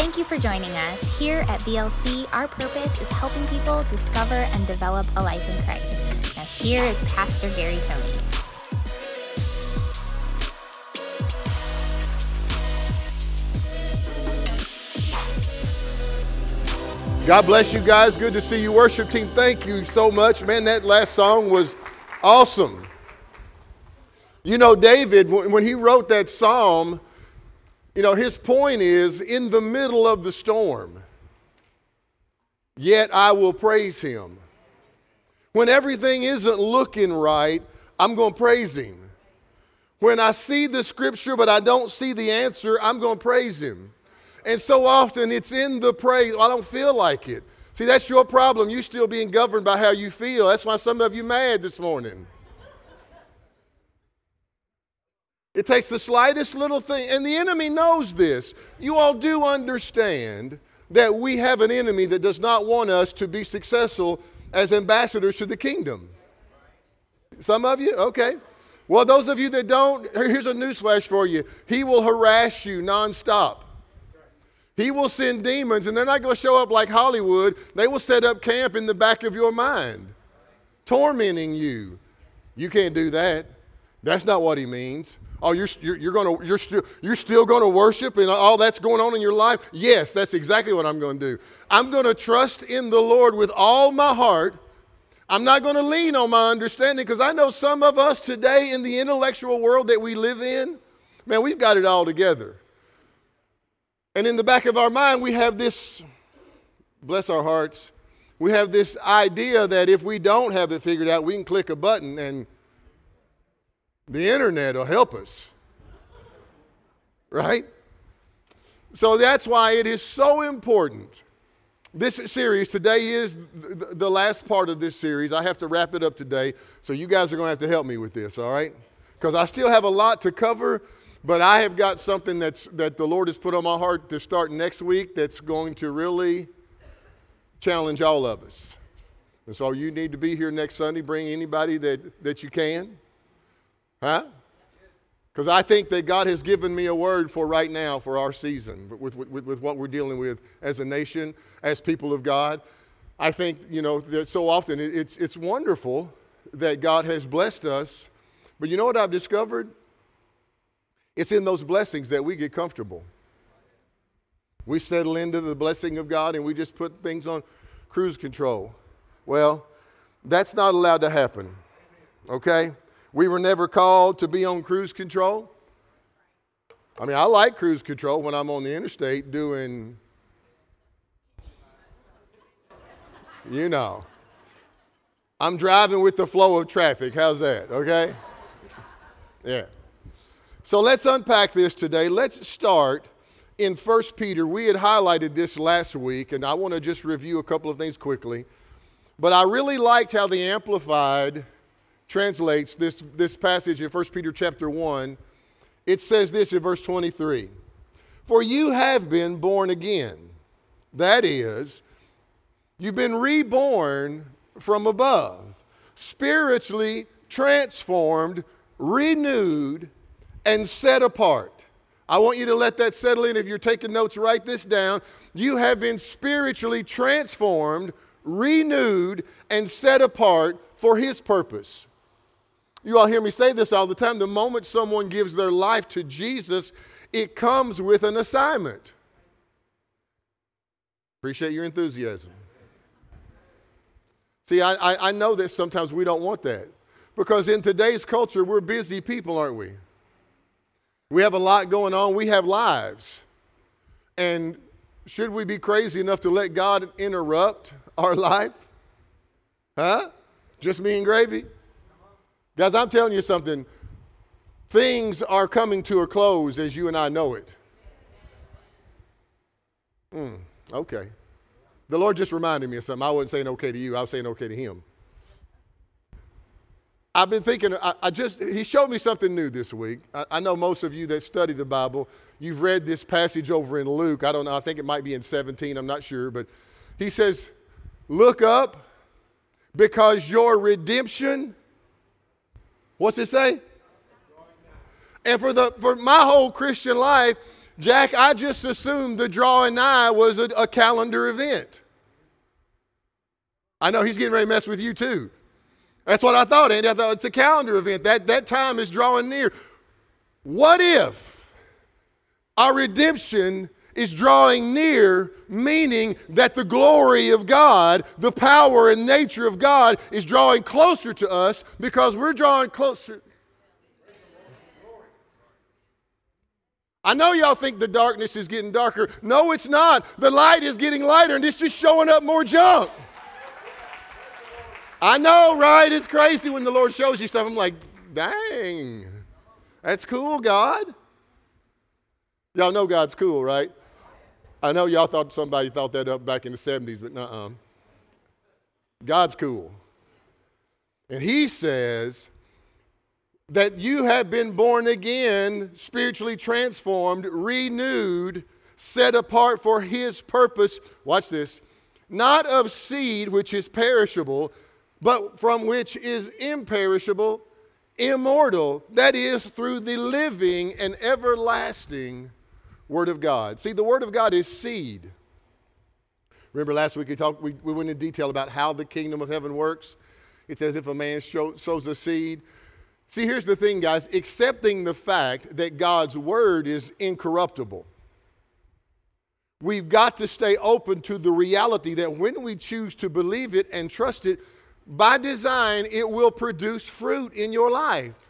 Thank you for joining us. Here at BLC, our purpose is helping people discover and develop a life in Christ. Now, here is Pastor Gary Tony. God bless you guys. Good to see you, worship team. Thank you so much. Man, that last song was awesome. You know, David, when he wrote that psalm, you know, his point is in the middle of the storm, yet I will praise him. When everything isn't looking right, I'm going to praise him. When I see the scripture but I don't see the answer, I'm going to praise him. And so often it's in the praise. I don't feel like it. See, that's your problem. You're still being governed by how you feel. That's why some of you mad this morning. It takes the slightest little thing, and the enemy knows this. You all do understand that we have an enemy that does not want us to be successful as ambassadors to the kingdom. Some of you? Okay. Well, those of you that don't, here's a newsflash for you. He will harass you nonstop. He will send demons, and they're not going to show up like Hollywood. They will set up camp in the back of your mind, tormenting you. You can't do that. That's not what he means. Oh, you're, you're, you're, gonna, you're, still, you're still going to worship and all that's going on in your life? Yes, that's exactly what I'm going to do. I'm going to trust in the Lord with all my heart. I'm not going to lean on my understanding because I know some of us today in the intellectual world that we live in, man, we've got it all together. And in the back of our mind, we have this, bless our hearts, we have this idea that if we don't have it figured out, we can click a button and the internet will help us. Right? So that's why it is so important. This series, today is the last part of this series. I have to wrap it up today, so you guys are going to have to help me with this, all right? Because I still have a lot to cover, but I have got something that's, that the Lord has put on my heart to start next week that's going to really challenge all of us. And so you need to be here next Sunday. Bring anybody that, that you can. Huh? Because I think that God has given me a word for right now for our season with, with, with, what we're dealing with as a nation, as people of God. I think, you know, that so often it's, it's wonderful that God has blessed us. But you know what I've discovered? It's in those blessings that we get comfortable. We settle into the blessing of God and we just put things on cruise control. Well, that's not allowed to happen, okay? We were never called to be on cruise control. I mean, I like cruise control when I'm on the interstate doing, you know, I'm driving with the flow of traffic. How's that? Okay? Yeah. So let's unpack this today. Let's start in 1 Peter. We had highlighted this last week, and I want to just review a couple of things quickly. But I really liked how the Amplified translates this, this passage in 1 Peter chapter 1. It says this in verse 23 For you have been born again. That is, you've been reborn from above, spiritually transformed, renewed, and set apart. I want you to let that settle in. If you're taking notes, write this down. You have been spiritually transformed, renewed, and set apart for His purpose. You all hear me say this all the time. The moment someone gives their life to Jesus, it comes with an assignment. Appreciate your enthusiasm. See, I, I, I, know that sometimes we don't want that because in today's culture, we're busy people, aren't we? We have a lot going on, we have lives. And should we be crazy enough to let God interrupt our life? Huh? Just me and gravy? Guys, I'm telling you something. Things are coming to a close as you and I know it. Mm, okay. The Lord just reminded me of something. I wasn't saying okay to you, I was saying okay to Him. I've been thinking, I, I just, He showed me something new this week. I, I know most of you that study the Bible, you've read this passage over in Luke. I don't know, I think it might be in 17, I'm not sure. But He says, Look up because your redemption What's it say? And for, the, for my whole Christian life, Jack, I just assumed the drawing nigh was a, a calendar event. I know he's getting ready to mess with you too. That's what I thought, Andy. I thought it's a calendar event. That, that time is drawing near. What if our redemption is drawing near, meaning that the glory of God, the power and nature of God is drawing closer to us because we're drawing closer. I know y'all think the darkness is getting darker. No, it's not. The light is getting lighter and it's just showing up more junk. I know, right? It's crazy when the Lord shows you stuff. I'm like, dang, that's cool, God. Y'all know God's cool, right? I know y'all thought somebody thought that up back in the 70s, but uh uh God's cool. And He says that you have been born again, spiritually transformed, renewed, set apart for His purpose. Watch this. Not of seed which is perishable, but from which is imperishable, immortal, that is, through the living and everlasting Word of God. See, the Word of God is seed. Remember last week we, talked, we, we went in detail about how the kingdom of heaven works? It's as if a man show, sows a seed. See, here's the thing, guys accepting the fact that God's Word is incorruptible. We've got to stay open to the reality that when we choose to believe it and trust it, by design, it will produce fruit in your life.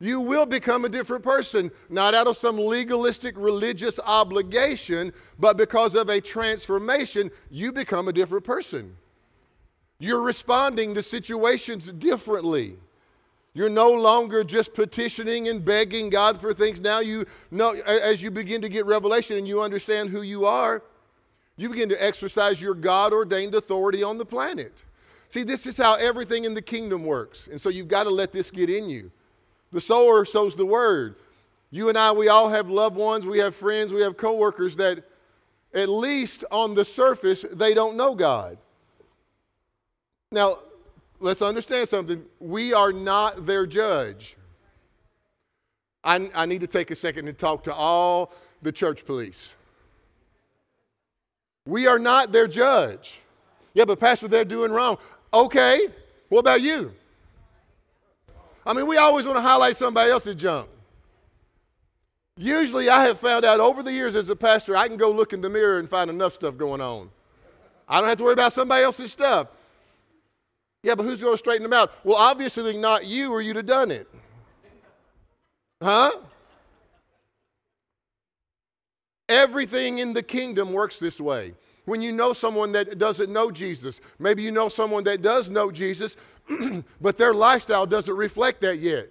You will become a different person, not out of some legalistic religious obligation, but because of a transformation, you become a different person. You're responding to situations differently. You're no longer just petitioning and begging God for things. Now you know, as you begin to get revelation and you understand who you are, you begin to exercise your God ordained authority on the planet. See, this is how everything in the kingdom works. And so you've got to let this get in you. The sower sows the word. You and I, we all have loved ones, we have friends, we have coworkers that, at least on the surface, they don't know God. Now, let's understand something. We are not their judge. I, I need to take a second to talk to all the church police. We are not their judge. Yeah, but Pastor, they're doing wrong. Okay, what about you? I mean, we always want to highlight somebody else's junk. Usually, I have found out over the years as a pastor, I can go look in the mirror and find enough stuff going on. I don't have to worry about somebody else's stuff. Yeah, but who's going to straighten them out? Well, obviously not you, or you'd have done it. Huh? Everything in the kingdom works this way when you know someone that doesn't know Jesus. Maybe you know someone that does know Jesus, but their lifestyle doesn't reflect that yet.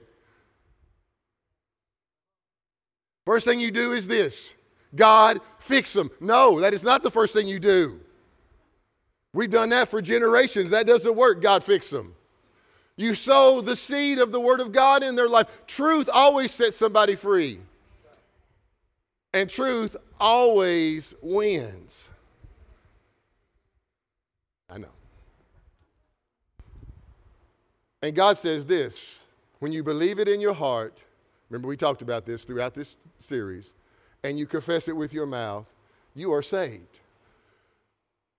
First thing you do is this God, fix them. No, that is not the first thing you do. We've done that for generations. That doesn't work. God, fix them. You sow the seed of the Word of God in their life. Truth always sets somebody free, and truth always wins. I know. And God says this when you believe it in your heart, remember we talked about this throughout this series, and you confess it with your mouth, you are saved.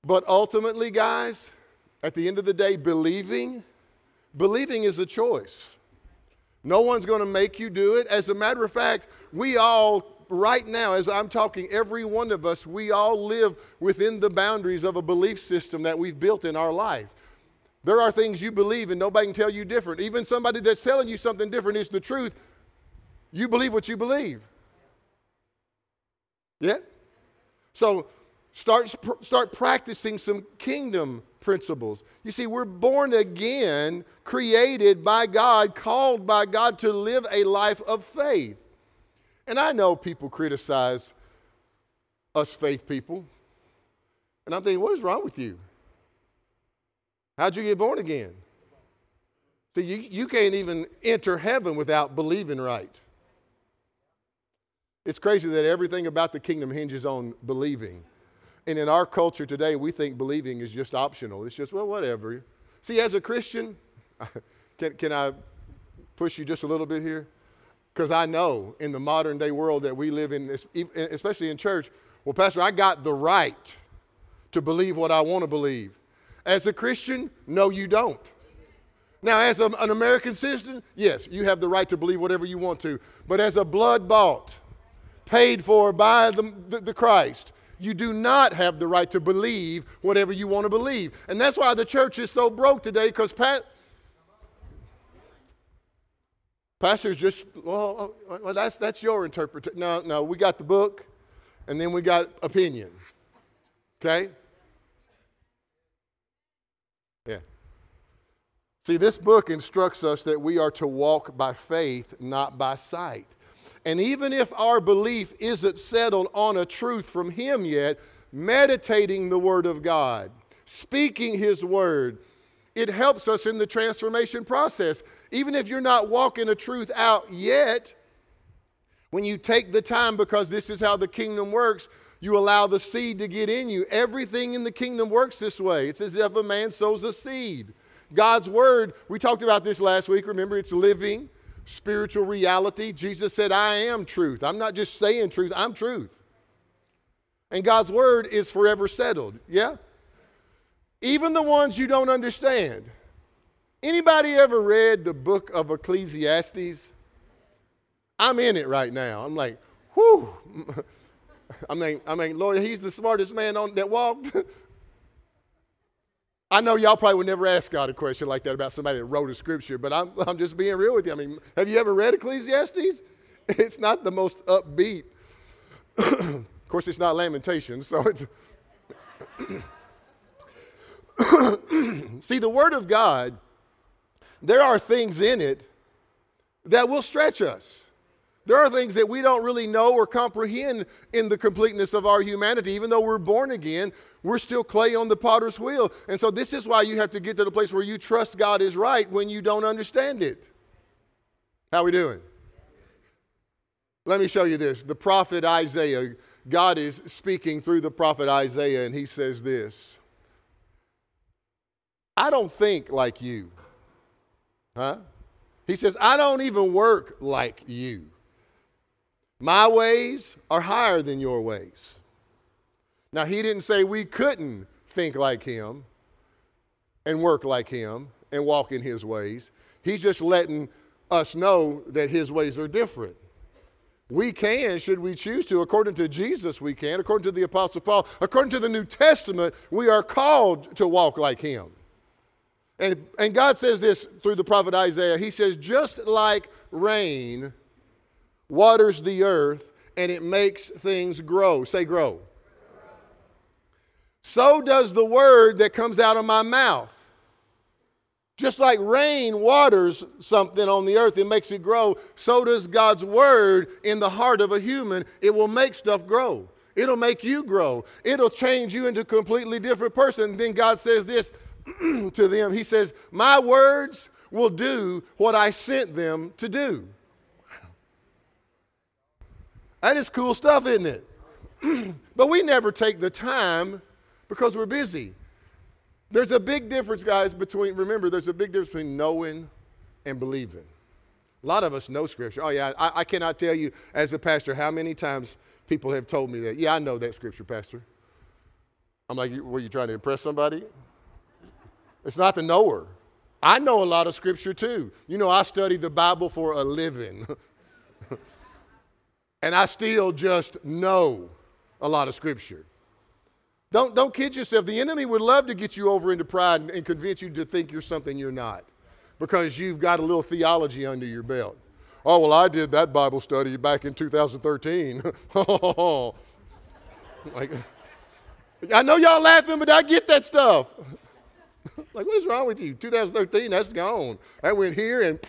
But ultimately, guys, at the end of the day, believing, believing is a choice. No one's going to make you do it. As a matter of fact, we all right now, as I'm talking, every one of us, we all live within the boundaries of a belief system that we've built in our life. There are things you believe and nobody can tell you different. Even somebody that's telling you something different is the truth. You believe what you believe. Yeah? So start, start practicing some kingdom principles. You see, we're born again, created by God, called by God to live a life of faith. And I know people criticize us faith people. And I'm thinking, what is wrong with you? How'd you get born again? See, you, you can't even enter heaven without believing right. It's crazy that everything about the kingdom hinges on believing. And in our culture today, we think believing is just optional. It's just, well, whatever. See, as a Christian, can, can I push you just a little bit here? Because I know in the modern day world that we live in, especially in church, well, Pastor, I got the right to believe what I want to believe. As a Christian, no, you don't. Now, as a, an American citizen, yes, you have the right to believe whatever you want to. But as a blood bought, paid for by the, the, the Christ, you do not have the right to believe whatever you want to believe. And that's why the church is so broke today, because Pat. Pastors just, well, oh, oh, well, that's, that's your interpretation. No, no, we got the book, and then we got opinion. Okay? See, this book instructs us that we are to walk by faith, not by sight. And even if our belief isn't settled on a truth from Him yet, meditating the Word of God, speaking His Word, it helps us in the transformation process. Even if you're not walking a truth out yet, when you take the time, because this is how the kingdom works, you allow the seed to get in you. Everything in the kingdom works this way. It's as if a man sows a seed. God's word, we talked about this last week. Remember, it's living, spiritual reality. Jesus said, I am truth. I'm not just saying truth, I'm truth. And God's word is forever settled. Yeah? Even the ones you don't understand. Anybody ever read the book of Ecclesiastes? I'm in it right now. I'm like, whew. I mean, I mean, Lord, he's the smartest man on that walked. I know y'all probably would never ask God a question like that about somebody that wrote a scripture, but I'm, I'm just being real with you. I mean, have you ever read Ecclesiastes? It's not the most upbeat. of course, it's not Lamentations, so it's. See, the Word of God, there are things in it that will stretch us. There are things that we don't really know or comprehend in the completeness of our humanity. Even though we're born again, we're still clay on the potter's wheel. And so, this is why you have to get to the place where you trust God is right when you don't understand it. How we doing? Let me show you this. The prophet Isaiah, God is speaking through the prophet Isaiah, and he says this I don't think like you. Huh? He says, I don't even work like you. My ways are higher than your ways. Now, he didn't say we couldn't think like him and work like him and walk in his ways. He's just letting us know that his ways are different. We can, should we choose to. According to Jesus, we can. According to the Apostle Paul, according to the New Testament, we are called to walk like him. And, and God says this through the prophet Isaiah. He says, just like rain waters the earth, and it makes things grow. Say, grow. So does the word that comes out of my mouth. Just like rain waters something on the earth, it makes it grow, so does God's word in the heart of a human. It will make stuff grow. It'll make you grow. It'll change you into a completely different person. And then God says this to them He says, My words will do what I sent them to do. That is cool stuff, isn't it? but we never take the time because we're busy. There's a big difference, guys, between, remember, there's a big difference between knowing and believing. A lot of us know Scripture. Oh, yeah, I, I cannot tell you as a pastor how many times people have told me that. Yeah, I know that Scripture, Pastor. I'm like, were you trying to impress somebody? It's not the knower. I know a lot of Scripture too. You know, I study the Bible for a living. and I still just know a lot of scripture. Don't, don't kid yourself. The enemy would love to get you over into pride and, and convince you to think you're something you're not because you've got a little theology under your belt. Oh, well, I did that Bible study back in 2013. like, I know y'all laughing, but I get that stuff. like, what is wrong with you? 2013, that's gone. I went here and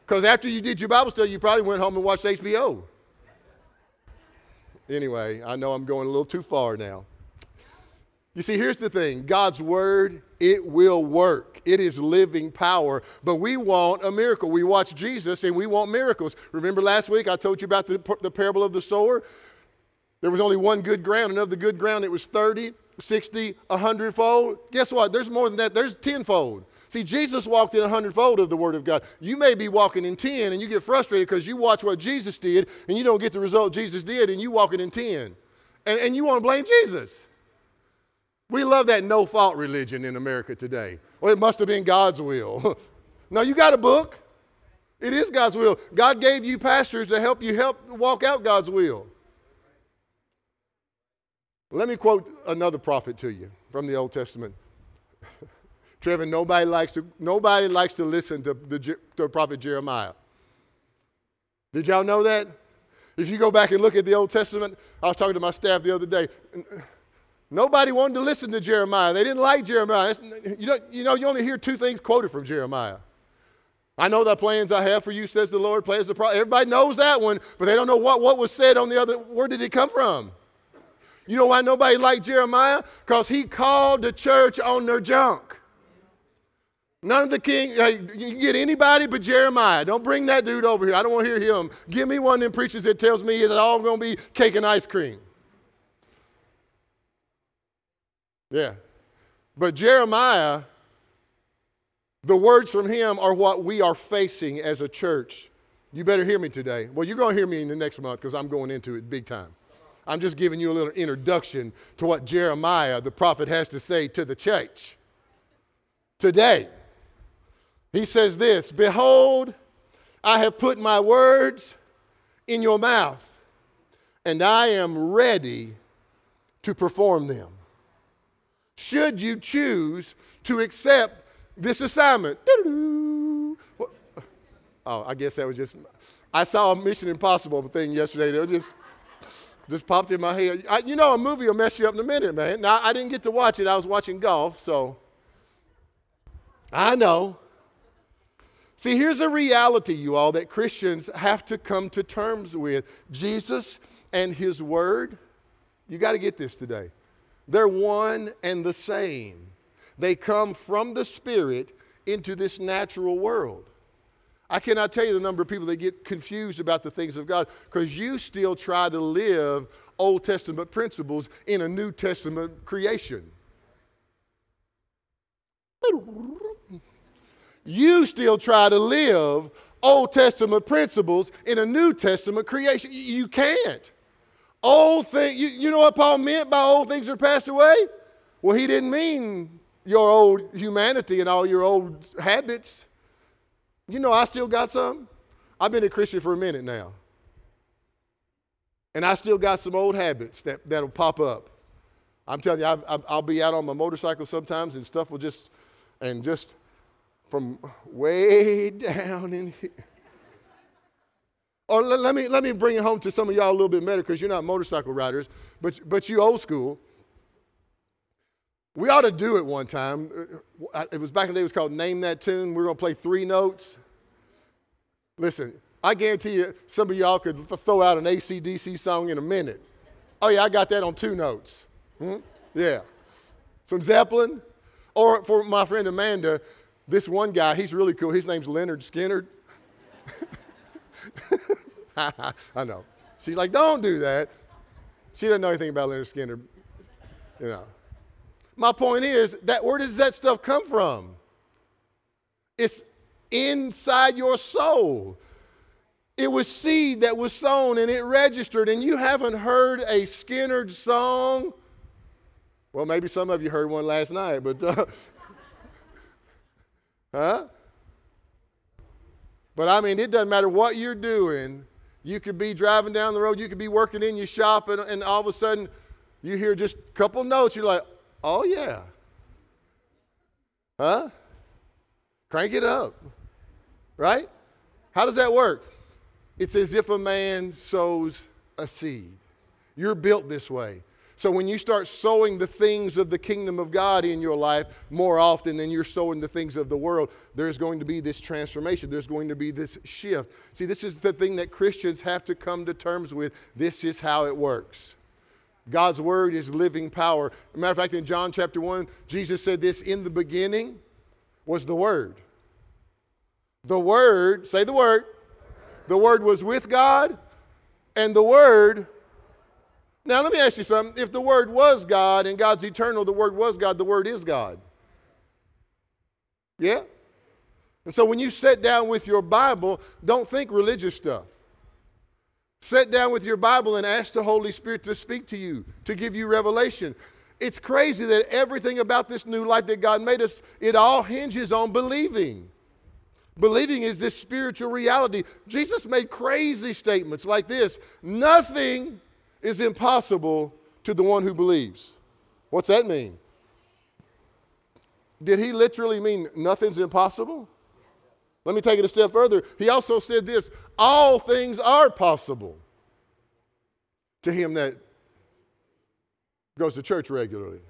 because after you did your Bible study, you probably went home and watched HBO. Anyway, I know I'm going a little too far now. You see, here's the thing God's word, it will work. It is living power, but we want a miracle. We watch Jesus and we want miracles. Remember last week I told you about the, the parable of the sower? There was only one good ground, and of the good ground, it was 30, 60, 100 fold. Guess what? There's more than that, there's tenfold. See, Jesus walked in a hundredfold of the Word of God. You may be walking in 10 and you get frustrated because you watch what Jesus did and you don't get the result Jesus did and you walking in 10. And, and you want to blame Jesus. We love that no fault religion in America today. Well, it must have been God's will. no, you got a book. It is God's will. God gave you pastors to help you help walk out God's will. Let me quote another prophet to you from the Old Testament. Trevor, nobody likes to, nobody likes to listen to the, to prophet Jeremiah. Did y'all know that? If you go back and look at the Old Testament, I was talking to my staff the other day. Nobody wanted to listen to Jeremiah. They didn't like Jeremiah. You know, you know, you only hear two things quoted from Jeremiah. I know the plans I have for you, says the Lord. Plans the pro- Everybody knows that one, but they don't know what, what was said on the other. Where did it come from? You know why nobody liked Jeremiah? Because he called the church on their junk. None of the king, you get anybody but Jeremiah. Don't bring that dude over here. I don't want to hear him. Give me one of them preachers that tells me it's all going to be cake and ice cream. Yeah. But Jeremiah, the words from him are what we are facing as a church. You better hear me today. Well, you're going to hear me in the next month because I'm going into it big time. I'm just giving you a little introduction to what Jeremiah, the prophet, has to say to the church today. He says this Behold, I have put my words in your mouth, and I am ready to perform them. Should you choose to accept this assignment? Oh, I guess that was just. I saw a Mission Impossible thing yesterday. That just just popped in my head. I, you know, a movie will mess you up in a minute, man. Now, I didn't get to watch it. I was watching golf, so I know. See, here's a reality, you all, that Christians have to come to terms with. Jesus and His Word, you got to get this today. They're one and the same. They come from the Spirit into this natural world. I cannot tell you the number of people that get confused about the things of God because you still try to live Old Testament principles in a New Testament creation. You still try to live Old Testament principles in a New Testament creation. You can't. Old thing, you, you know what Paul meant by old things are passed away? Well, he didn't mean your old humanity and all your old habits. You know, I still got some. I've been a Christian for a minute now. And I still got some old habits that, that'll pop up. I'm telling you, I, will be out on my motorcycle sometimes and stuff will just, and just from way down in here. Or let, let, me, let me bring it home to some of y'all a little bit better because you're not motorcycle riders, but, but you old school. We ought to do it one time. Uh, it was back in the day, it was called Name That Tune. We we're going to play three notes. Listen, I guarantee you, some of y'all could throw out an ACDC song in a minute. Oh, yeah, I got that on two notes. Hmm? Yeah. Some Zeppelin. Or for my friend Amanda, this one guy, he's really cool. His name's Leonard Skinner. I know. She's like, don't do that. She doesn't know anything about Leonard Skinner. You know. My point is that where does that stuff come from? It's inside your soul. It was seed that was sown and it registered, and you haven't heard a Skynyrd song. Well, maybe some of you heard one last night, but uh, Huh? But I mean, it doesn't matter what you're doing. You could be driving down the road, you could be working in your shop, and, and all of a sudden you hear just a couple notes. You're like, oh, yeah. Huh? Crank it up. Right? How does that work? It's as if a man sows a seed. You're built this way. So when you start sowing the things of the kingdom of God in your life more often than you're sowing the things of the world, there's going to be this transformation. There's going to be this shift. See, this is the thing that Christians have to come to terms with. This is how it works. God's word is living power. Matter of fact, in John chapter 1, Jesus said this in the beginning was the word. The word, say the word. The word was with God, and the word now, let me ask you something. If the Word was God and God's eternal, the Word was God, the Word is God. Yeah? And so when you sit down with your Bible, don't think religious stuff. Sit down with your Bible and ask the Holy Spirit to speak to you, to give you revelation. It's crazy that everything about this new life that God made us, it all hinges on believing. Believing is this spiritual reality. Jesus made crazy statements like this Nothing is impossible to the one who believes. What's that mean? Did he literally mean nothing's impossible? Let me take it a step further. He also said this all things are possible to him that goes to church regularly.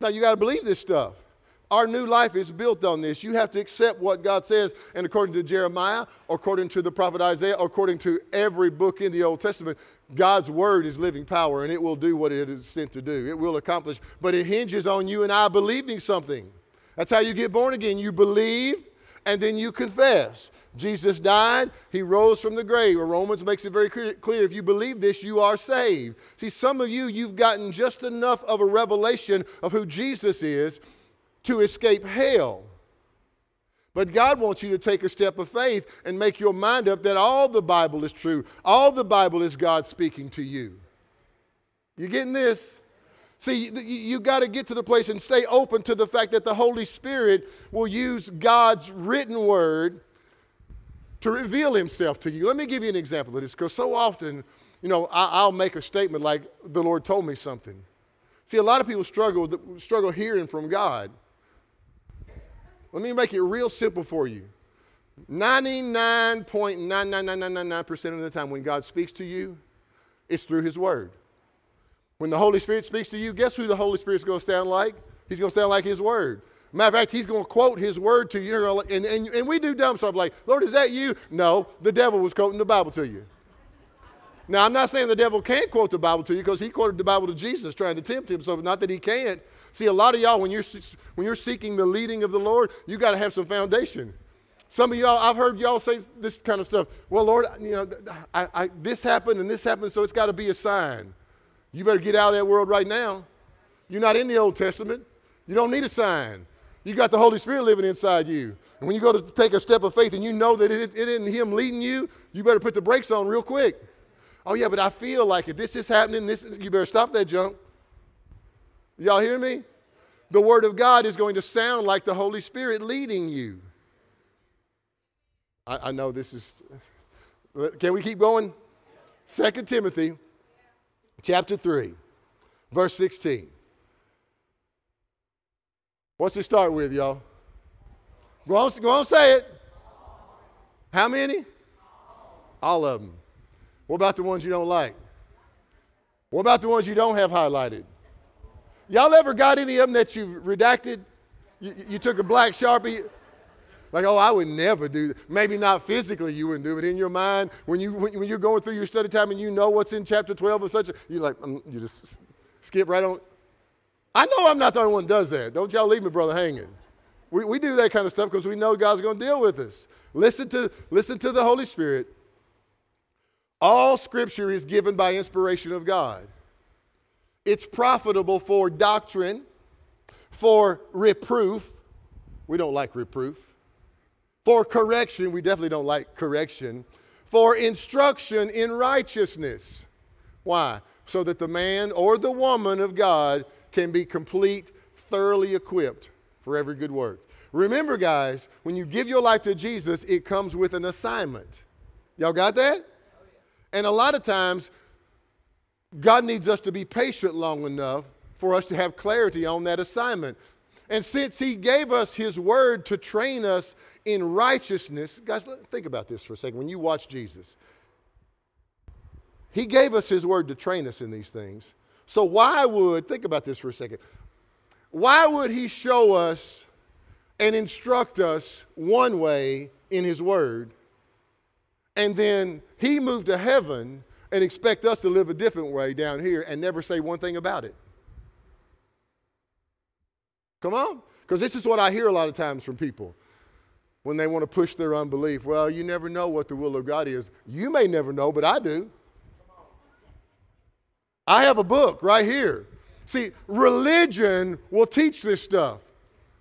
Now, you got to believe this stuff. Our new life is built on this. You have to accept what God says. And according to Jeremiah, according to the prophet Isaiah, according to every book in the Old Testament, God's word is living power and it will do what it is sent to do. It will accomplish. But it hinges on you and I believing something. That's how you get born again. You believe and then you confess. Jesus died, he rose from the grave. Romans makes it very clear if you believe this, you are saved. See, some of you, you've gotten just enough of a revelation of who Jesus is to escape hell. But God wants you to take a step of faith and make your mind up that all the Bible is true. All the Bible is God speaking to you. You getting this? See, you got to get to the place and stay open to the fact that the Holy Spirit will use God's written word to reveal himself to you. Let me give you an example of this because so often, you know, I'll make a statement like the Lord told me something. See, a lot of people struggle, struggle hearing from God. Let me make it real simple for you. 99.99999% of the time when God speaks to you, it's through His Word. When the Holy Spirit speaks to you, guess who the Holy Spirit's going to sound like? He's going to sound like His Word. Matter of fact, He's going to quote His Word to you. And, and, and we do dumb stuff like, Lord, is that you? No, the devil was quoting the Bible to you. Now, I'm not saying the devil can't quote the Bible to you because he quoted the Bible to Jesus trying to tempt him. So, not that he can't. See, a lot of y'all, when you're, when you're seeking the leading of the Lord, you got to have some foundation. Some of y'all, I've heard y'all say this kind of stuff. Well, Lord, you know, I, I, this happened and this happened, so it's got to be a sign. You better get out of that world right now. You're not in the Old Testament. You don't need a sign. You got the Holy Spirit living inside you. And when you go to take a step of faith and you know that it, it isn't Him leading you, you better put the brakes on real quick. Oh, yeah, but I feel like if this is happening, this, you better stop that junk. Y'all hear me? The Word of God is going to sound like the Holy Spirit leading you. I, I know this is. Can we keep going? Second Timothy chapter 3, verse 16. What's it start with, y'all? Go on, go on, say it. How many? All of them. What about the ones you don't like? What about the ones you don't have highlighted? Y'all ever got any of them that you redacted? You, you took a black sharpie, like, oh, I would never do that. Maybe not physically you wouldn't do it. In your mind, when, you, when, you're going through your study time and you know what's in chapter 12 or such, you're like, mm, you just skip right on. I know I'm not the only one does that. Don't y'all leave me, brother, hanging. We, we do that kind of stuff because we know God's going to deal with us. Listen to, listen to the Holy Spirit. All scripture is given by inspiration of God. It's profitable for doctrine, for reproof. We don't like reproof. For correction. We definitely don't like correction. For instruction in righteousness. Why? So that the man or the woman of God can be complete, thoroughly equipped for every good work. Remember, guys, when you give your life to Jesus, it comes with an assignment. Y'all got that? And a lot of times, God needs us to be patient long enough for us to have clarity on that assignment. And since He gave us His word to train us in righteousness, guys, think about this for a second. When you watch Jesus, He gave us His word to train us in these things. So, why would, think about this for a second, why would He show us and instruct us one way in His word and then he moved to heaven and expect us to live a different way down here and never say one thing about it. Come on. Because this is what I hear a lot of times from people when they want to push their unbelief. Well, you never know what the will of God is. You may never know, but I do. I have a book right here. See, religion will teach this stuff.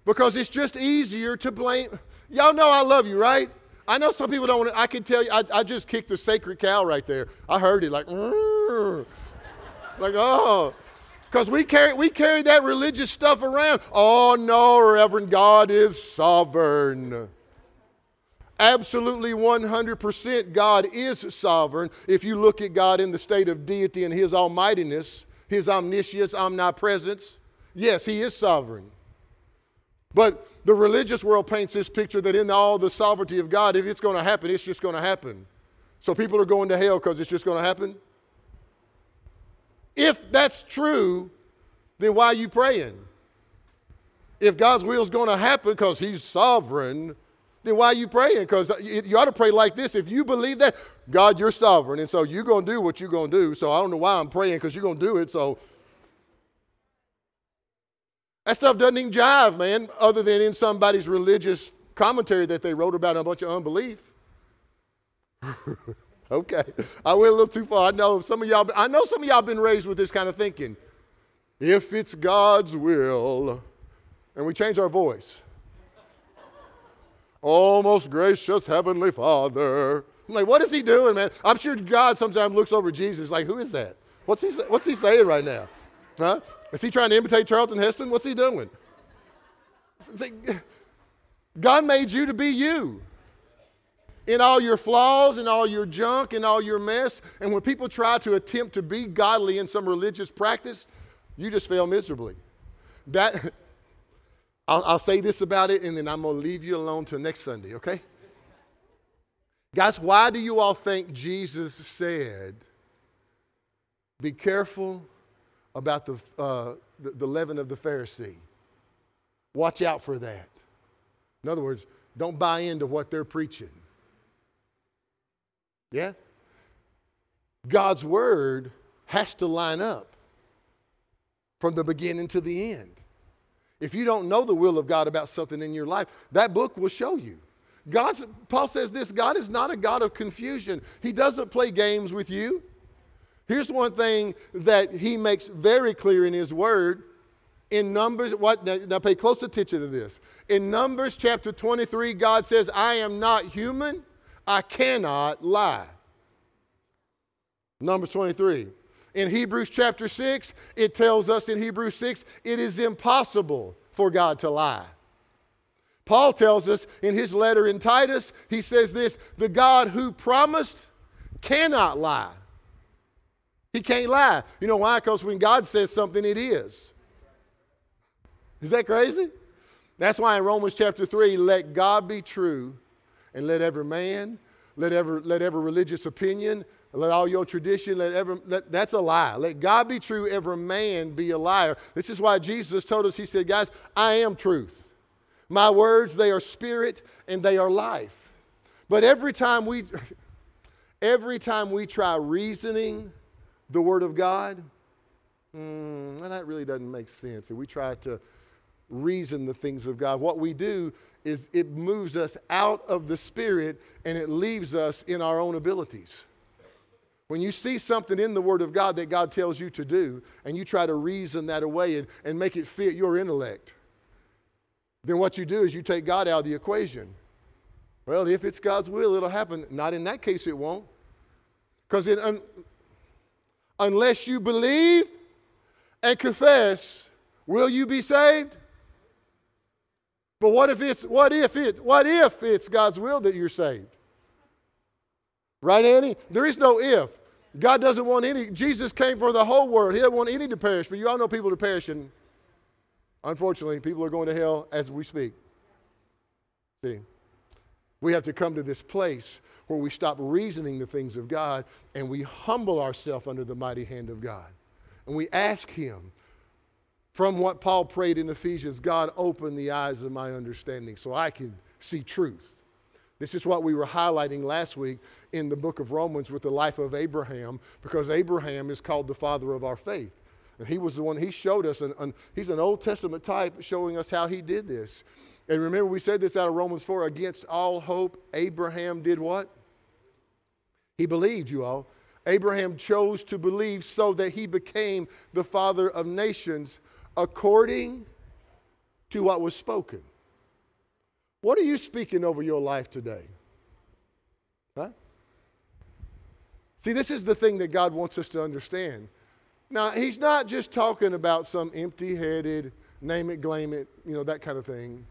because it's just easier to blame. Y'all know I love you, right? I know some people don't want to, I can tell you, I, I just kicked the sacred cow right there. I heard it like, like, oh. Because we carry, we carry that religious stuff around. Oh, no, Reverend, God is sovereign. Absolutely 100% God is sovereign. If you look at God in the state of deity and His almightiness, His omniscience, omnipresence, yes, He is sovereign. But the religious world paints this picture that in all the sovereignty of God, if it's going to happen, it's just going to happen. So people are going to hell because it's just going to happen. If that's true, then why are you praying? If God's will is going to happen because He's sovereign, then why are you praying? Because you ought to pray like this. If you believe that, God, you're sovereign, and so you're going to do what you're going to do. So I don't know why I'm praying because you're going to do it. So that stuff doesn't even jive, man, other than in somebody's religious commentary that they wrote about a bunch of unbelief. Okay, I went a little too far. I know some of y'all. I know some of y'all been raised with this kind of thinking. If it's God's will, and we change our voice. Oh, most gracious Heavenly Father. I'm like, what is he doing, man? I'm sure God sometimes looks over Jesus like, who is that? What's he, what's he saying right now? Huh? Is he trying to imitate Charlton Heston? What's he doing? God made you to be you in all your flaws and all your junk and all your mess. And when people try to attempt to be godly in some religious practice, you just fail miserably. That, I'll, I'll say this about it and then I'm going to leave you alone till next Sunday, okay? Guys, why do you all think Jesus said, be careful about the, uh, the, the leaven of the Pharisee? Watch out for that. In other words, don't buy into what they're preaching. Yeah? God's word has to line up from the beginning to the end. If you don't know the will of God about something in your life, that book will show you. God's, Paul says this God is not a God of confusion. He doesn't play games with you. Here's one thing that he makes very clear in his word. In Numbers, what now, now pay close attention to this. In Numbers chapter 23, God says, I am not human I cannot lie. Numbers 23. In Hebrews chapter 6, it tells us in Hebrews 6, it is impossible for God to lie. Paul tells us in his letter in Titus, he says this the God who promised cannot lie. He can't lie. You know why? Because when God says something, it is. Is that crazy? That's why in Romans chapter 3, let God be true and let every man, let every, let every religious opinion, let all your tradition, let every, let, that's a lie. Let God be true, every man be a liar. This is why Jesus told us, He said, Guys, I am truth. My words, they are spirit and they are life. But every time we, every time we try reasoning the Word of God, mm, that really doesn't make sense. And we try to reason the things of God. What we do is it moves us out of the Spirit and it leaves us in our own abilities. When you see something in the Word of God that God tells you to do, and you try to reason that away and, and make it fit your intellect, then what you do is you take God out of the equation. Well, if it's God's will, it'll happen. Not in that case, it won't. Because unless you believe and confess, will you be saved? But what if it's what if it what if it's God's will that you're saved? Right, Annie? There is no if. God doesn't want any. Jesus came for the whole world. He doesn't want any to perish. But you all know people are perishing. Unfortunately, people are going to hell as we speak. See, we have to come to this place where we stop reasoning the things of God and we humble ourselves under the mighty hand of God. And we ask Him from what Paul prayed in Ephesians God, open the eyes of my understanding so I can see truth. This is what we were highlighting last week in the book of Romans with the life of Abraham, because Abraham is called the father of our faith. And he was the one, he showed us, and he's an Old Testament type showing us how he did this. And remember, we said this out of Romans 4 against all hope, Abraham did what? He believed, you all. Abraham chose to believe so that he became the father of nations according to what was spoken. What are you speaking over your life today? Huh? See, this is the thing that God wants us to understand. Now, He's not just talking about some empty headed, name it, claim it, you know, that kind of thing.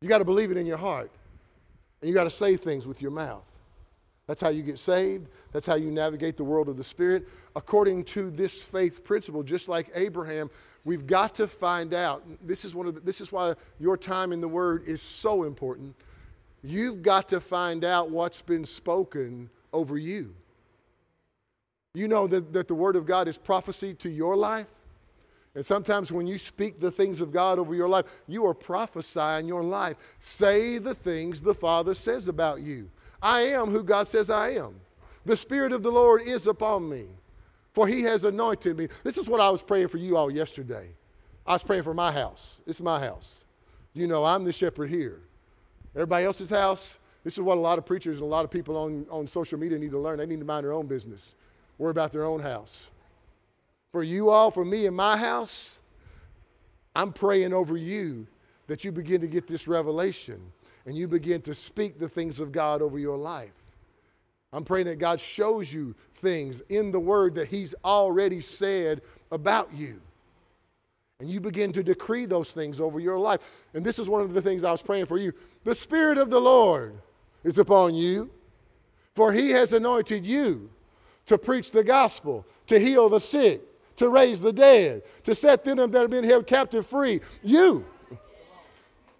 You got to believe it in your heart, and you got to say things with your mouth. That's how you get saved. That's how you navigate the world of the Spirit. According to this faith principle, just like Abraham, we've got to find out. This is, one of the, this is why your time in the Word is so important. You've got to find out what's been spoken over you. You know that, that the Word of God is prophecy to your life. And sometimes when you speak the things of God over your life, you are prophesying your life. Say the things the Father says about you. I am who God says I am. The Spirit of the Lord is upon me, for He has anointed me. This is what I was praying for you all yesterday. I was praying for my house. It's my house. You know, I'm the shepherd here. Everybody else's house, this is what a lot of preachers and a lot of people on, on social media need to learn. They need to mind their own business, worry about their own house. For you all, for me and my house, I'm praying over you that you begin to get this revelation and you begin to speak the things of God over your life. I'm praying that God shows you things in the Word that He's already said about you. And you begin to decree those things over your life. And this is one of the things I was praying for you. The Spirit of the Lord is upon you, for He has anointed you to preach the gospel, to heal the sick, to raise the dead, to set them that have been held captive free. You.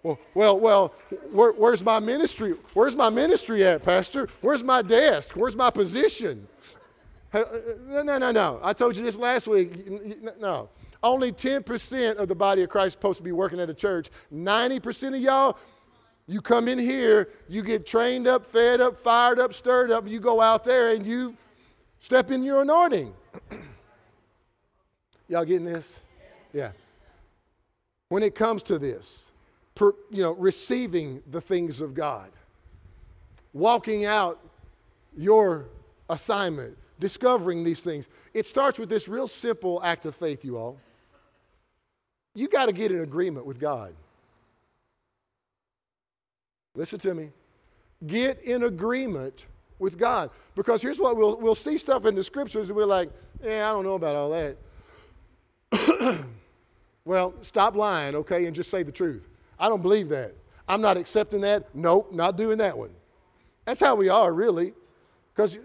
Well, well, well where, where's my ministry? Where's my ministry at, Pastor? Where's my desk? Where's my position? Uh, no, no, no, no. I told you this last week. No. Only 10% of the body of Christ is supposed to be working at a church. 90% of y'all, you come in here, you get trained up, fed up, fired up, stirred up, you go out there and you step in your anointing. y'all getting this? Yeah. When it comes to this, per, you know, receiving the things of God, walking out your assignment, discovering these things. It starts with this real simple act of faith, you all. You got to get in agreement with God. Listen to me. Get in agreement with God. Because here's what we'll, we'll see stuff in the scriptures and we're like, yeah, I don't know about all that. well, stop lying, okay, and just say the truth. I don't believe that. I'm not accepting that. Nope, not doing that one. That's how we are, really. Because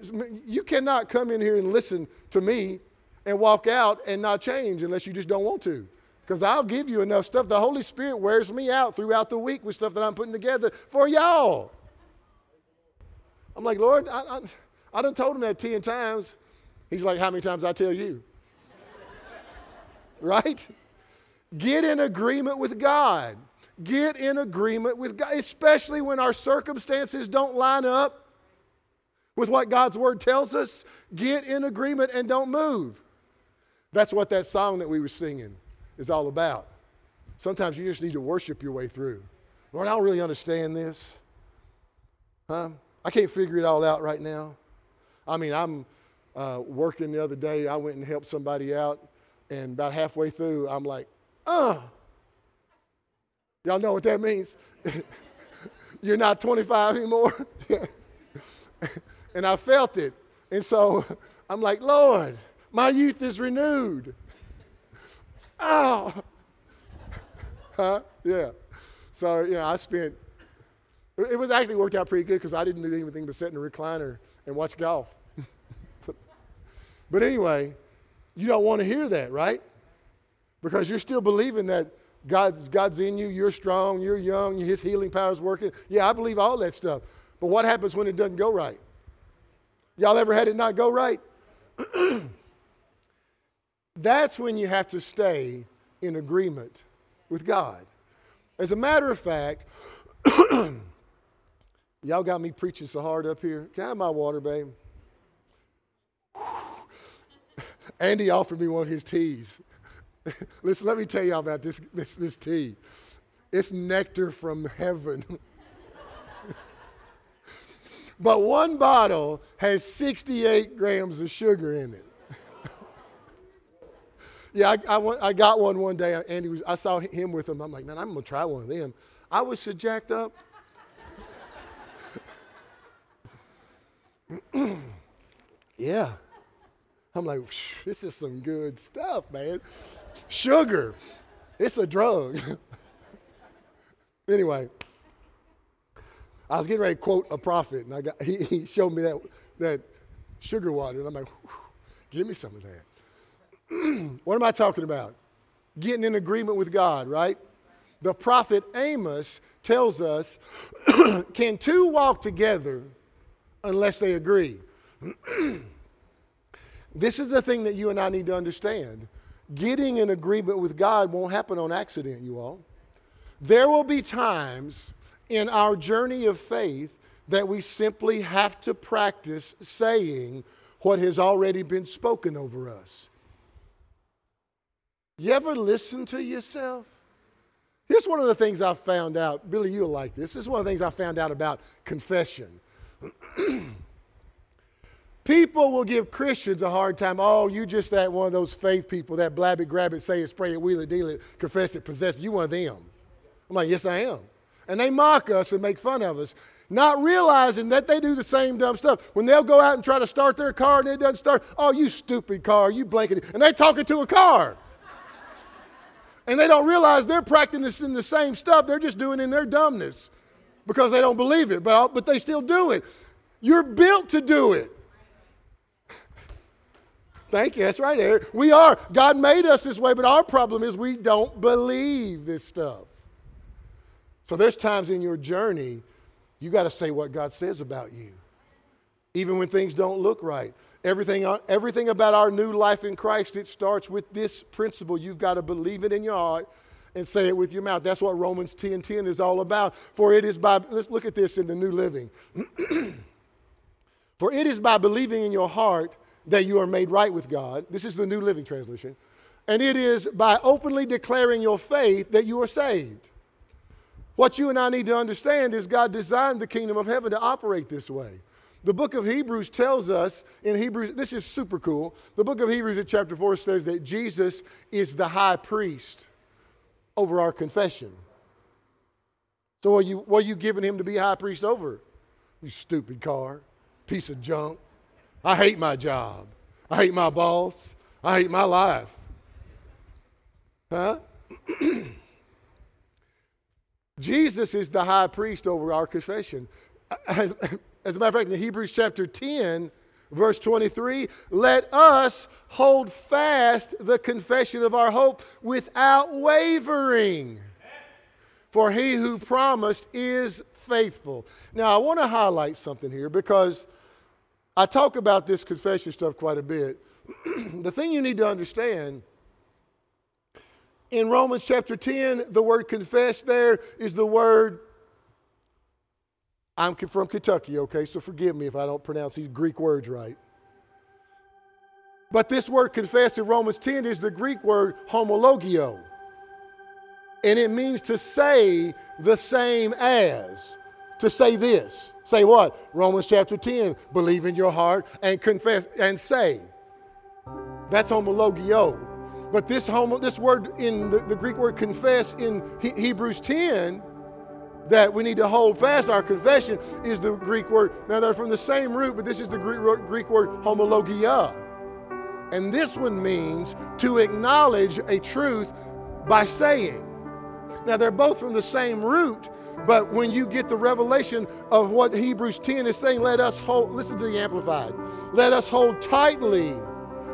you cannot come in here and listen to me and walk out and not change unless you just don't want to. Because I'll give you enough stuff. The Holy Spirit wears me out throughout the week with stuff that I'm putting together for y'all. I'm like, Lord, I, I, I done told him that 10 times. He's like, How many times I tell you? Right? Get in agreement with God. Get in agreement with God, especially when our circumstances don't line up with what God's word tells us. Get in agreement and don't move. That's what that song that we were singing is all about. Sometimes you just need to worship your way through. Lord, I don't really understand this. Huh? I can't figure it all out right now. I mean, I'm uh, working the other day. I went and helped somebody out, and about halfway through, I'm like, uh, Y'all know what that means? You're not 25 anymore. and I felt it. And so I'm like, Lord, my youth is renewed. Oh. Huh? Yeah. So, you know, I spent, it was actually worked out pretty good because I didn't do anything but sit in a recliner and watch golf. but anyway, you don't want to hear that, right? Because you're still believing that God's, God's in you, you're strong, you're young, His healing power is working. Yeah, I believe all that stuff. But what happens when it doesn't go right? Y'all ever had it not go right? That's when you have to stay in agreement with God. As a matter of fact, y'all got me preaching so hard up here. Can I have my water, babe? Andy offered me one of his teas. Listen, let me tell y'all about this, this, this tea. It's nectar from heaven. but one bottle has 68 grams of sugar in it. Yeah, I, I, I, got one one day. Andy was, I saw him with them. I'm like, man, I'm going to try one of them. I was so jacked up. yeah. I'm like, this is some good stuff, man. Sugar, it's a drug. anyway, I was getting ready to quote a prophet, and I got, he, he showed me that, that sugar water, and I'm like, give me some of that. what am I talking about? Getting in agreement with God, right? The prophet Amos tells us, can two walk together unless they agree? this is the thing that you and I need to understand. Getting in agreement with God won't happen on accident, you all. There will be times in our journey of faith that we simply have to practice saying what has already been spoken over us. You ever listen to yourself? Here's one of the things I found out. Billy, you'll like this. This is one of the things I found out about confession. People will give Christians a hard time. Oh, you just that one of those faith people that blab it, grab it, say it, spray it, wheel it, deal it, confess it, possess it. You one of them. I'm like, yes, I am. And they mock us and make fun of us, not realizing that they do the same dumb stuff. When they'll go out and try to start their car and it doesn't start, oh, you stupid car, you blanket. And they're talking to a car. and they don't realize they're practicing the same stuff. They're just doing in their dumbness because they don't believe it, but, but they still do it. You're built to do it. Thank you. That's right, Eric. We are. God made us this way, but our problem is we don't believe this stuff. So there's times in your journey you got to say what God says about you, even when things don't look right. Everything, uh, everything about our new life in Christ, it starts with this principle. You've got to believe it in your heart and say it with your mouth. That's what Romans 10 10 is all about. For it is by, let's look at this in the New Living. For it is by believing in your heart that you are made right with God. This is the New Living Translation. And it is by openly declaring your faith that you are saved. What you and I need to understand is God designed the kingdom of heaven to operate this way. The book of Hebrews tells us in Hebrews, this is super cool. The book of Hebrews at chapter 4 says that Jesus is the high priest over our confession. So, are you, what are you giving him to be high priest over? You stupid car, piece of junk. I hate my job. I hate my boss. I hate my life. Huh? Jesus is the high priest over our confession. As, as, a matter of fact, in Hebrews chapter 10, verse 23, let us hold fast the confession of our hope without wavering. For he who promised is faithful. Now, I want to highlight something here because I talk about this confession stuff quite a bit. the thing you need to understand in Romans chapter 10, the word confess there is the word. I'm from Kentucky, okay, so forgive me if I don't pronounce these Greek words right. But this word confess in Romans 10 is the Greek word homologio. And it means to say the same as. To say this. Say what? Romans chapter 10. Believe in your heart and confess and say. That's homologio. But this, homo, this word in the, the Greek word confess in he, Hebrews 10 that we need to hold fast our confession is the Greek word. Now they're from the same root, but this is the Greek Greek word homologia. And this one means to acknowledge a truth by saying. Now they're both from the same root, but when you get the revelation of what Hebrews 10 is saying, let us hold, listen to the Amplified, let us hold tightly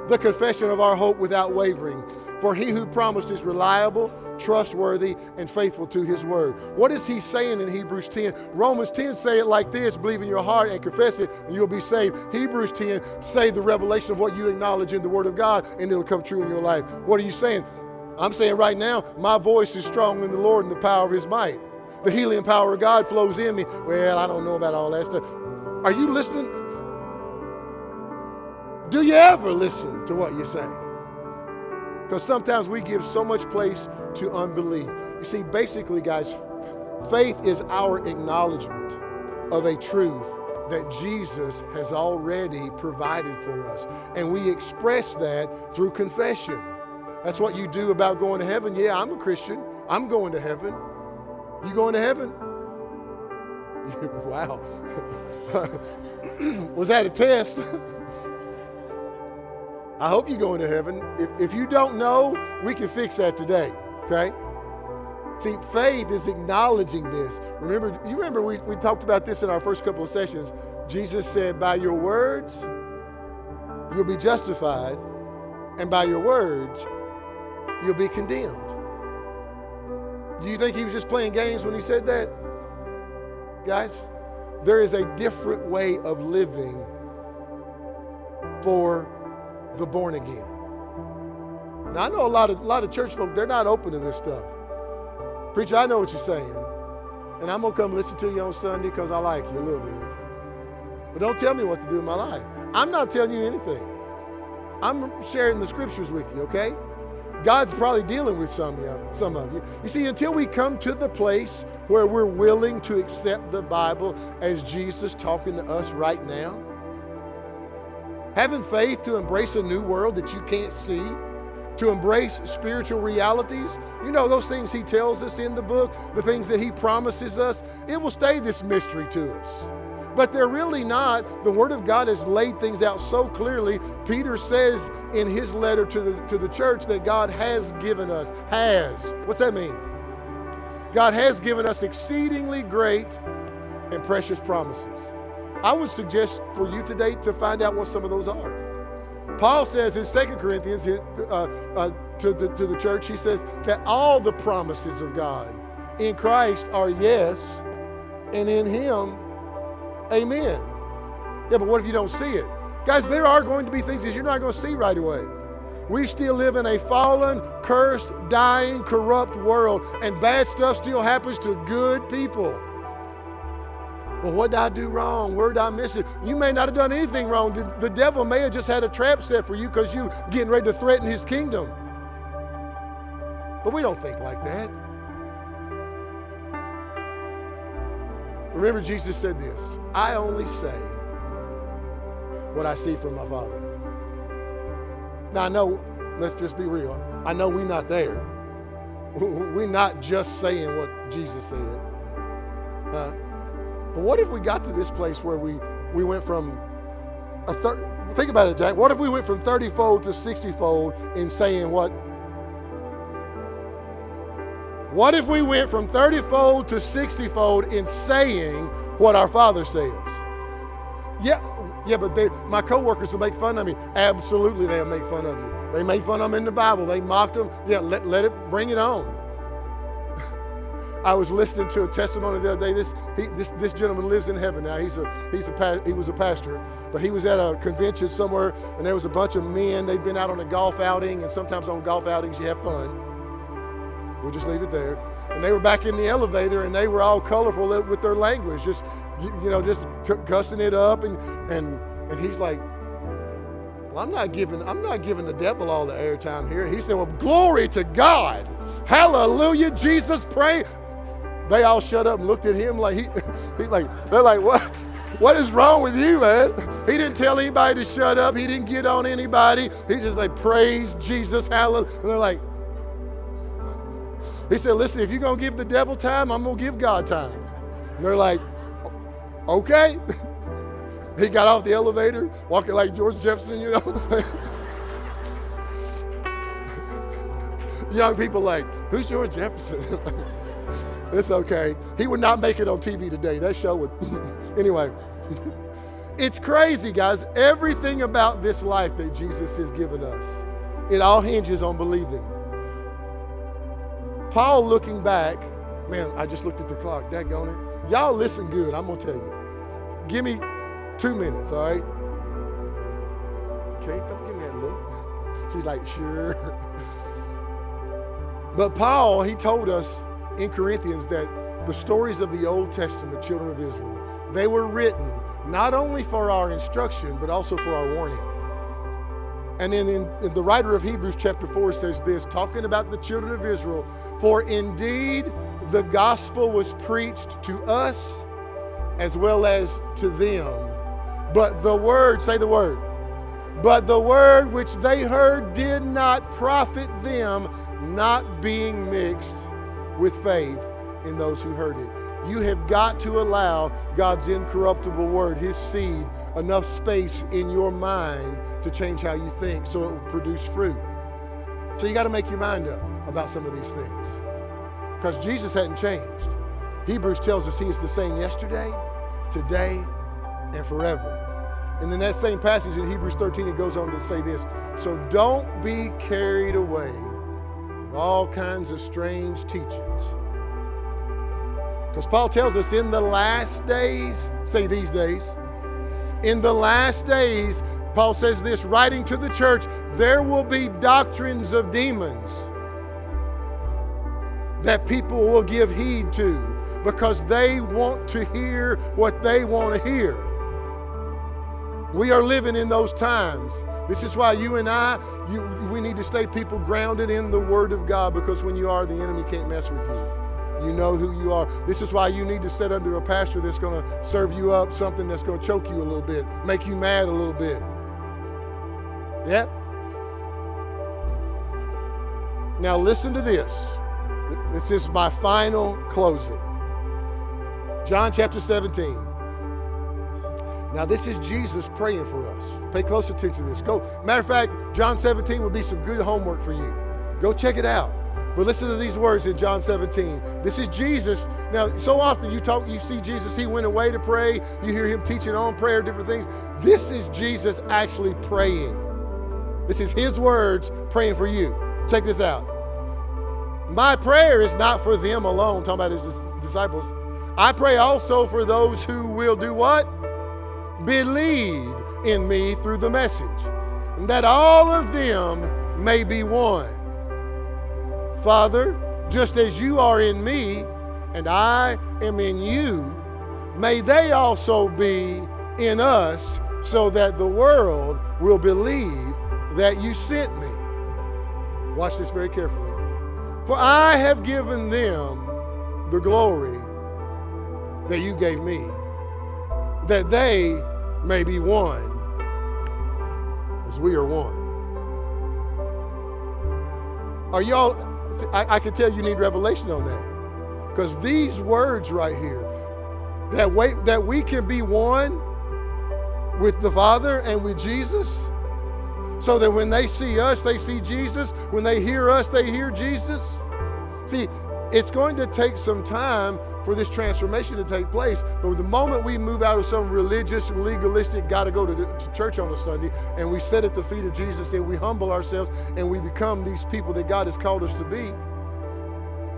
the confession of our hope without wavering. For he who promised is reliable, trustworthy, and faithful to his word. What is he saying in Hebrews 10? Romans 10 say it like this believe in your heart and confess it, and you'll be saved. Hebrews 10 say the revelation of what you acknowledge in the word of God, and it'll come true in your life. What are you saying? I'm saying right now, my voice is strong in the Lord and the power of his might. The healing power of God flows in me. Well, I don't know about all that stuff. Are you listening? Do you ever listen to what you say? Because sometimes we give so much place to unbelief. You see, basically, guys, faith is our acknowledgement of a truth that Jesus has already provided for us. And we express that through confession. That's what you do about going to heaven. Yeah, I'm a Christian. I'm going to heaven. You going to heaven? wow. Was that a test? I hope you're going to heaven. If, if you don't know, we can fix that today, okay? See, faith is acknowledging this. Remember, you remember we, we talked about this in our first couple of sessions. Jesus said, By your words, you'll be justified, and by your words, you'll be condemned. Do you think he was just playing games when he said that? Guys, there is a different way of living for the born again. Now, I know a lot of, a lot of church folk, they're not open to this stuff. Preacher, I know what you're saying. And I'm going to come listen to you on Sunday because I like you a little bit. But don't tell me what to do in my life. I'm not telling you anything. I'm sharing the scriptures with you, okay? God's probably dealing with some of, you, some of you. You see, until we come to the place where we're willing to accept the Bible as Jesus talking to us right now, having faith to embrace a new world that you can't see, to embrace spiritual realities. You know, those things He tells us in the book, the things that He promises us, it will stay this mystery to us. But they're really not. The Word of God has laid things out so clearly. Peter says in his letter to the, to the church that God has given us, has. What's that mean? God has given us exceedingly great and precious promises. I would suggest for you today to find out what some of those are. Paul says in 2 Corinthians uh, uh, to, the, to the church, he says that all the promises of God in Christ are yes, and in Him, amen. Yeah, but what if you don't see it? Guys, there are going to be things that you're not going to see right away. We still live in a fallen, cursed, dying, corrupt world, and bad stuff still happens to good people. Well, what did I do wrong? Where did I miss it? You may not have done anything wrong. The, the devil may have just had a trap set for you because you getting ready to threaten his kingdom. But we don't think like that. Remember, Jesus said this I only say what I see from my Father. Now, I know, let's just be real. I know we're not there. We're not just saying what Jesus said. But what if we got to this place where we, we went from a third, think about it, Jack. What if we went from 30 fold to 60 fold in saying what? What if we went from 30 fold to 60 fold in saying what our Father says? Yeah, yeah, but they, my coworkers will make fun of me. Absolutely, they'll make fun of you. They made fun of them in the Bible. They mocked them. Yeah, let, let it bring it on. I was listening to a testimony the other day. This, he, this, this gentleman lives in heaven now. He's a, he's a, he was a pastor, but he was at a convention somewhere, and there was a bunch of men. They'd been out on a golf outing, and sometimes on golf outings you have fun. We'll just leave it there. And they were back in the elevator, and they were all colorful with their language, just you, know, just cussing it up, and and and he's like, well, I'm not giving, I'm not giving the devil all the airtime here. He said, Well, glory to God. Hallelujah. Jesus pray. They all shut up and looked at him like he, he like, they're like, what? What is wrong with you, man? He didn't tell anybody to shut up. He didn't get on anybody. He just like praise Jesus, hallelujah. And they're like, he said, listen, if you're gonna give the devil time, I'm gonna give God time. And they're like, okay. he got off the elevator, walking like George Jefferson, you know. Young people like, who's George Jefferson? It's okay. He would not make it on TV today. That show would. anyway, it's crazy, guys. Everything about this life that Jesus has given us, it all hinges on believing. Paul looking back, man, I just looked at the clock. Daggone it. Y'all listen good. I'm going to tell you. Give me two minutes, all right? Okay, don't give me that look. She's like, sure. But Paul, he told us in Corinthians that the stories of the Old Testament children of Israel, they were written not only for our instruction, but also for our warning. And then in, in, the writer of Hebrews chapter 4 says this, talking about the children of Israel, for indeed the gospel was preached to us as well as to them. But the word, say the word, But the word which they heard did not profit them, not being mixed with faith in those who heard it. You have got to allow God's incorruptible word, His seed, enough space in your mind to change how you think so it will produce fruit. So you got to make your mind up about some of these things because Jesus hadn't changed. Hebrews tells us He is the same yesterday, today, and forever. And in that same passage in Hebrews 13, it goes on to say this So don't be carried away with all kinds of strange teachings. Because Paul tells us in the last days, say these days, in the last days, Paul says this, writing to the church, there will be doctrines of demons that people will give heed to because they want to hear what they want to hear. We are living in those times. This is why you and I, you, we need to stay people grounded in the Word of God because when you are, the enemy can't mess with you. You know who you are. This is why you need to sit under a pastor that's going to serve you up something that's going to choke you a little bit, make you mad a little bit. Yeah? Now, listen to this. This is my final closing. John chapter 17. Now, this is Jesus praying for us. Pay close attention to this. Go. Matter of fact, John 17 will be some good homework for you. Go check it out. But listen to these words in John 17. This is Jesus. Now, so often you talk, you see Jesus, he went away to pray. You hear him teaching on prayer, different things. This is Jesus actually praying. This is his words praying for you. Check this out. My prayer is not for them alone, talking about his disciples. I pray also for those who will do what? Believe in me through the message, that all of them may be one. Father, just as you are in me and I am in you, may they also be in us so that the world will believe that you sent me. Watch this very carefully. For I have given them the glory that you gave me, that they may be one as we are one. Are y'all, I, I can tell you need revelation on that. Because these words right here, that, way, that we can be one with the Father and with Jesus, so that when they see us, they see Jesus. When they hear us, they hear Jesus. See, it's going to take some time for this transformation to take place. But the moment we move out of some religious, legalistic, got to go to, to church on a Sunday, and we sit at the feet of Jesus and we humble ourselves and we become these people that God has called us to be,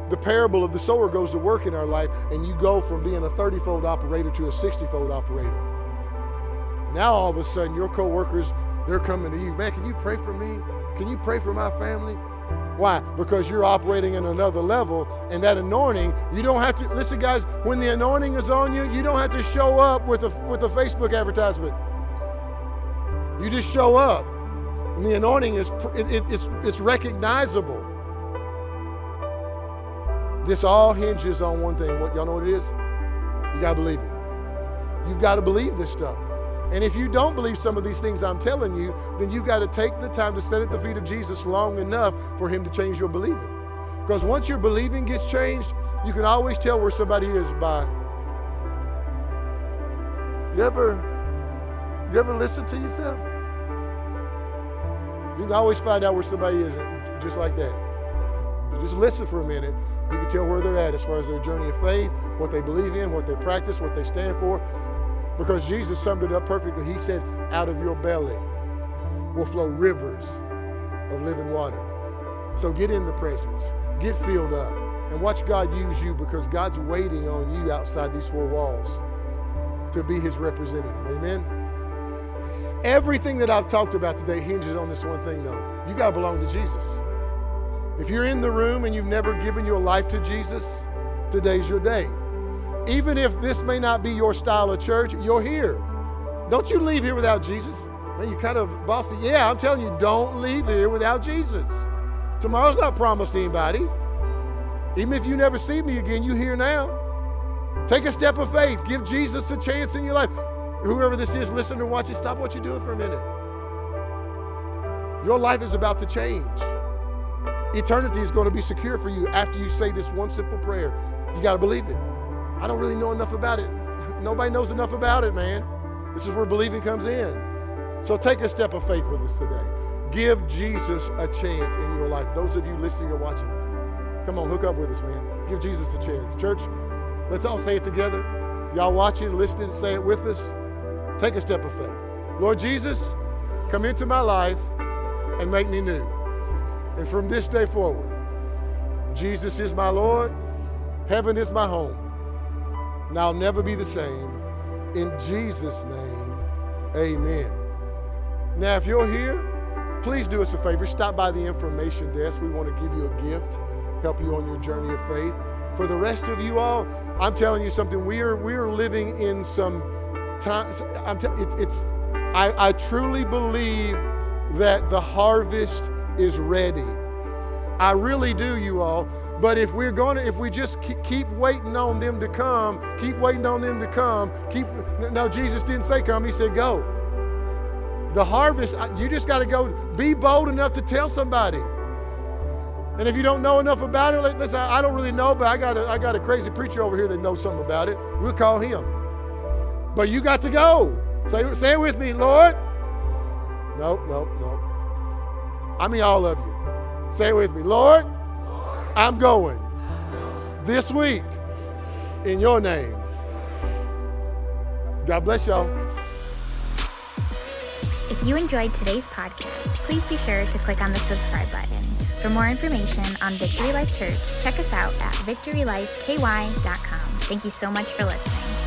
the parable of the sower goes to work in our life, and you go from being a 30 fold operator to a 60 fold operator. Now, all of a sudden, your co workers, they're coming to you. Man, can you pray for me? Can you pray for my family? Why? Because you're operating in another level, and that anointing, you don't have to listen, guys. When the anointing is on you, you don't have to show up with a with a Facebook advertisement. You just show up, and the anointing is it, it, it's it's recognizable. This all hinges on one thing. What y'all know what it is? You gotta believe it. You've got to believe this stuff. And if you don't believe some of these things I'm telling you, then you got to take the time to sit at the feet of Jesus long enough for him to change your believing. Because once your believing gets changed, you can always tell where somebody is by. You ever you ever listen to yourself? You can always find out where somebody is just like that. Just listen for a minute. You can tell where they're at as far as their journey of faith, what they believe in, what they practice, what they stand for. Because Jesus summed it up perfectly. He said, Out of your belly will flow rivers of living water. So get in the presence, get filled up, and watch God use you because God's waiting on you outside these four walls to be his representative. Amen? Everything that I've talked about today hinges on this one thing, though. You got to belong to Jesus. If you're in the room and you've never given your life to Jesus, today's your day. Even if this may not be your style of church, you're here. Don't you leave here without Jesus. Man, you kind of bossy. Yeah, I'm telling you, don't leave here without Jesus. Tomorrow's not promised to anybody. Even if you never see me again, you here now. Take a step of faith. Give Jesus a chance in your life. Whoever this is, listen or watch it. Stop what you're doing for a minute. Your life is about to change. Eternity is going to be secure for you after you say this one simple prayer. You got to believe it. I don't really know enough about it. Nobody knows enough about it, man. This is where believing comes in. So take a step of faith with us today. Give Jesus a chance in your life. Those of you listening or watching, come on, hook up with us, man. Give Jesus a chance. Church, let's all say it together. Y'all watching, listening, say it with us. Take a step of faith. Lord Jesus, come into my life and make me new. And from this day forward, Jesus is my Lord, heaven is my home, and I'll never be the same. In Jesus' name, amen. Now, if you're here, please do us a favor. Stop by the information desk. We want to give you a gift, help you on your journey of faith. For the rest of you all, I'm telling you something. We are we are living in some times. I'm t- it's, it's I, I truly believe that the harvest is ready. I really do, you all. But if we're going to, if we just keep waiting on them to come, keep waiting on them to come, keep, no, Jesus didn't say come, he said go. The harvest, you just got to go, be bold enough to tell somebody. And if you don't know enough about it, listen, I don't really know, but I got a, I got a crazy preacher over here that knows something about it. We'll call him. But you got to go. Say, say it with me, Lord. Nope, nope, nope. I mean, all of you. Say it with me. Lord, I'm going this week in your name. God bless y'all. If you enjoyed today's podcast, please be sure to click on the subscribe button. For more information on Victory Life Church, check us out at victorylifeky.com. Thank you so much for listening.